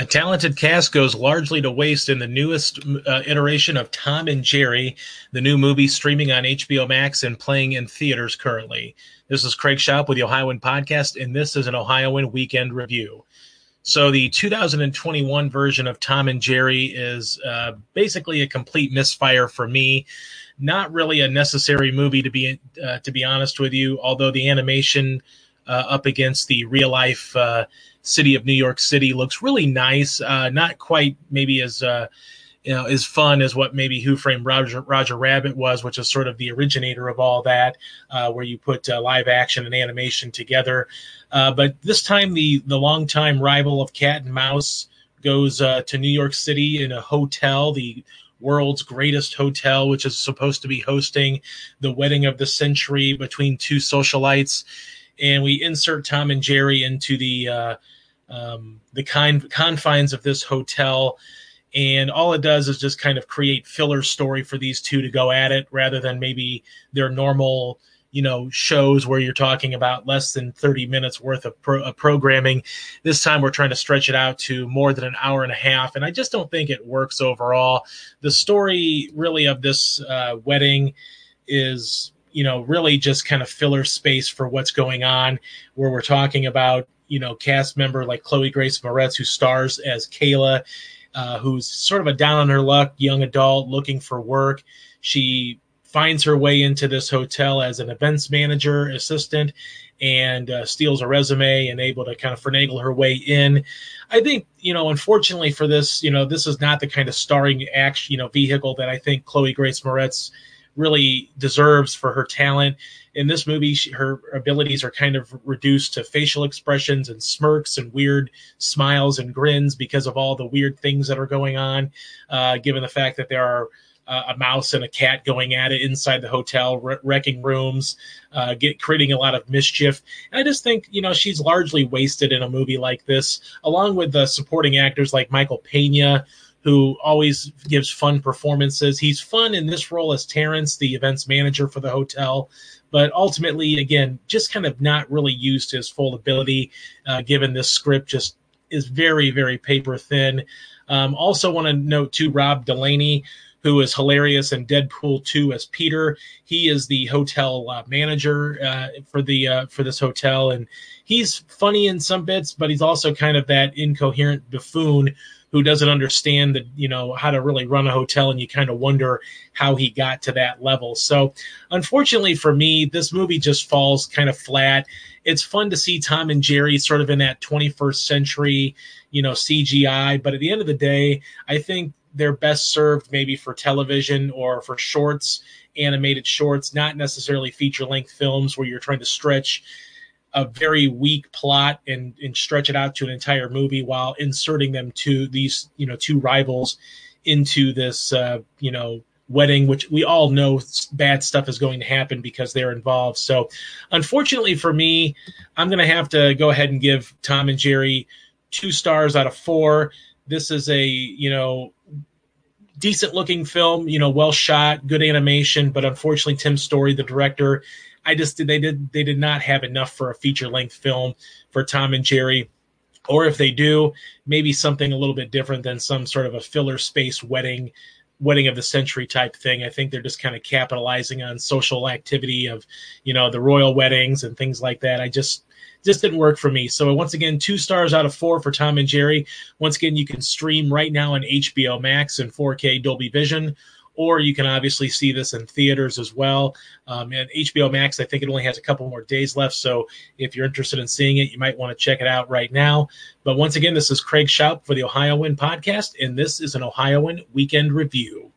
A talented cast goes largely to waste in the newest uh, iteration of Tom and Jerry, the new movie streaming on HBO Max and playing in theaters currently. This is Craig Shoup with the Ohioan Podcast, and this is an Ohioan Weekend Review. So, the 2021 version of Tom and Jerry is uh, basically a complete misfire for me. Not really a necessary movie to be uh, to be honest with you. Although the animation uh, up against the real life uh, city of New York City looks really nice. Uh, not quite maybe as uh, you know as fun as what maybe Who Framed Roger Roger Rabbit was, which is sort of the originator of all that, uh, where you put uh, live action and animation together. Uh, but this time, the the longtime rival of Cat and Mouse goes uh, to New York City in a hotel, the world's greatest hotel, which is supposed to be hosting the wedding of the century between two socialites and we insert Tom and Jerry into the uh, um, the kind confines of this hotel. And all it does is just kind of create filler story for these two to go at it, rather than maybe their normal, you know, shows where you're talking about less than 30 minutes worth of, pro- of programming. This time we're trying to stretch it out to more than an hour and a half, and I just don't think it works overall. The story, really, of this uh, wedding is you know, really just kind of filler space for what's going on, where we're talking about, you know, cast member like Chloe Grace Moretz, who stars as Kayla, uh, who's sort of a down on her luck young adult looking for work. She finds her way into this hotel as an events manager assistant and uh, steals a resume and able to kind of finagle her way in. I think, you know, unfortunately for this, you know, this is not the kind of starring action, you know, vehicle that I think Chloe Grace Moretz really deserves for her talent. In this movie, she, her abilities are kind of reduced to facial expressions and smirks and weird smiles and grins because of all the weird things that are going on. Uh, given the fact that there are uh, a mouse and a cat going at it inside the hotel, wrecking rooms, uh, get creating a lot of mischief. And I just think you know she's largely wasted in a movie like this, along with the supporting actors like Michael Pena, who always gives fun performances. He's fun in this role as Terrence, the events manager for the hotel, but ultimately, again, just kind of not really used his full ability, uh, given this script just is very, very paper thin. Um, also, want to note too, Rob Delaney, who is hilarious in Deadpool 2 as Peter. He is the hotel uh, manager uh, for the uh, for this hotel, and he's funny in some bits, but he's also kind of that incoherent buffoon who doesn't understand the you know how to really run a hotel. And you kind of wonder how he got to that level. So unfortunately for me this movie just falls kind of flat. It's fun to see tom and jerry sort of in that 21st century you know cgi but at the end of the day i think they're best served maybe for television or for shorts animated shorts not necessarily feature length films where you're trying to stretch a very weak plot and, and stretch it out to an entire movie while inserting them to these you know two rivals into this uh, you know wedding which we all know bad stuff is going to happen because they're involved. So unfortunately for me i'm going to have to go ahead and give tom and jerry two stars out of four this is a you know decent looking film you know well shot good animation but unfortunately tim story the director I just did they did they did not have enough for a feature length film for Tom and Jerry. Or if they do, maybe something a little bit different than some sort of a filler space wedding wedding of the century type thing. I think they're just kind of capitalizing on social activity of, you know, the royal weddings and things like that. I just just didn't work for me. So once again, two stars out of four for Tom and Jerry. Once again, you can stream right now on HBO Max and 4K Dolby Vision, or you can obviously see this in theaters as well. Um, and HBO Max, I think it only has a couple more days left. So if you're interested in seeing it, you might want to check it out right now. But once again, this is Craig Shoup for the Ohio Ohioan podcast, and this is an Ohioan weekend review.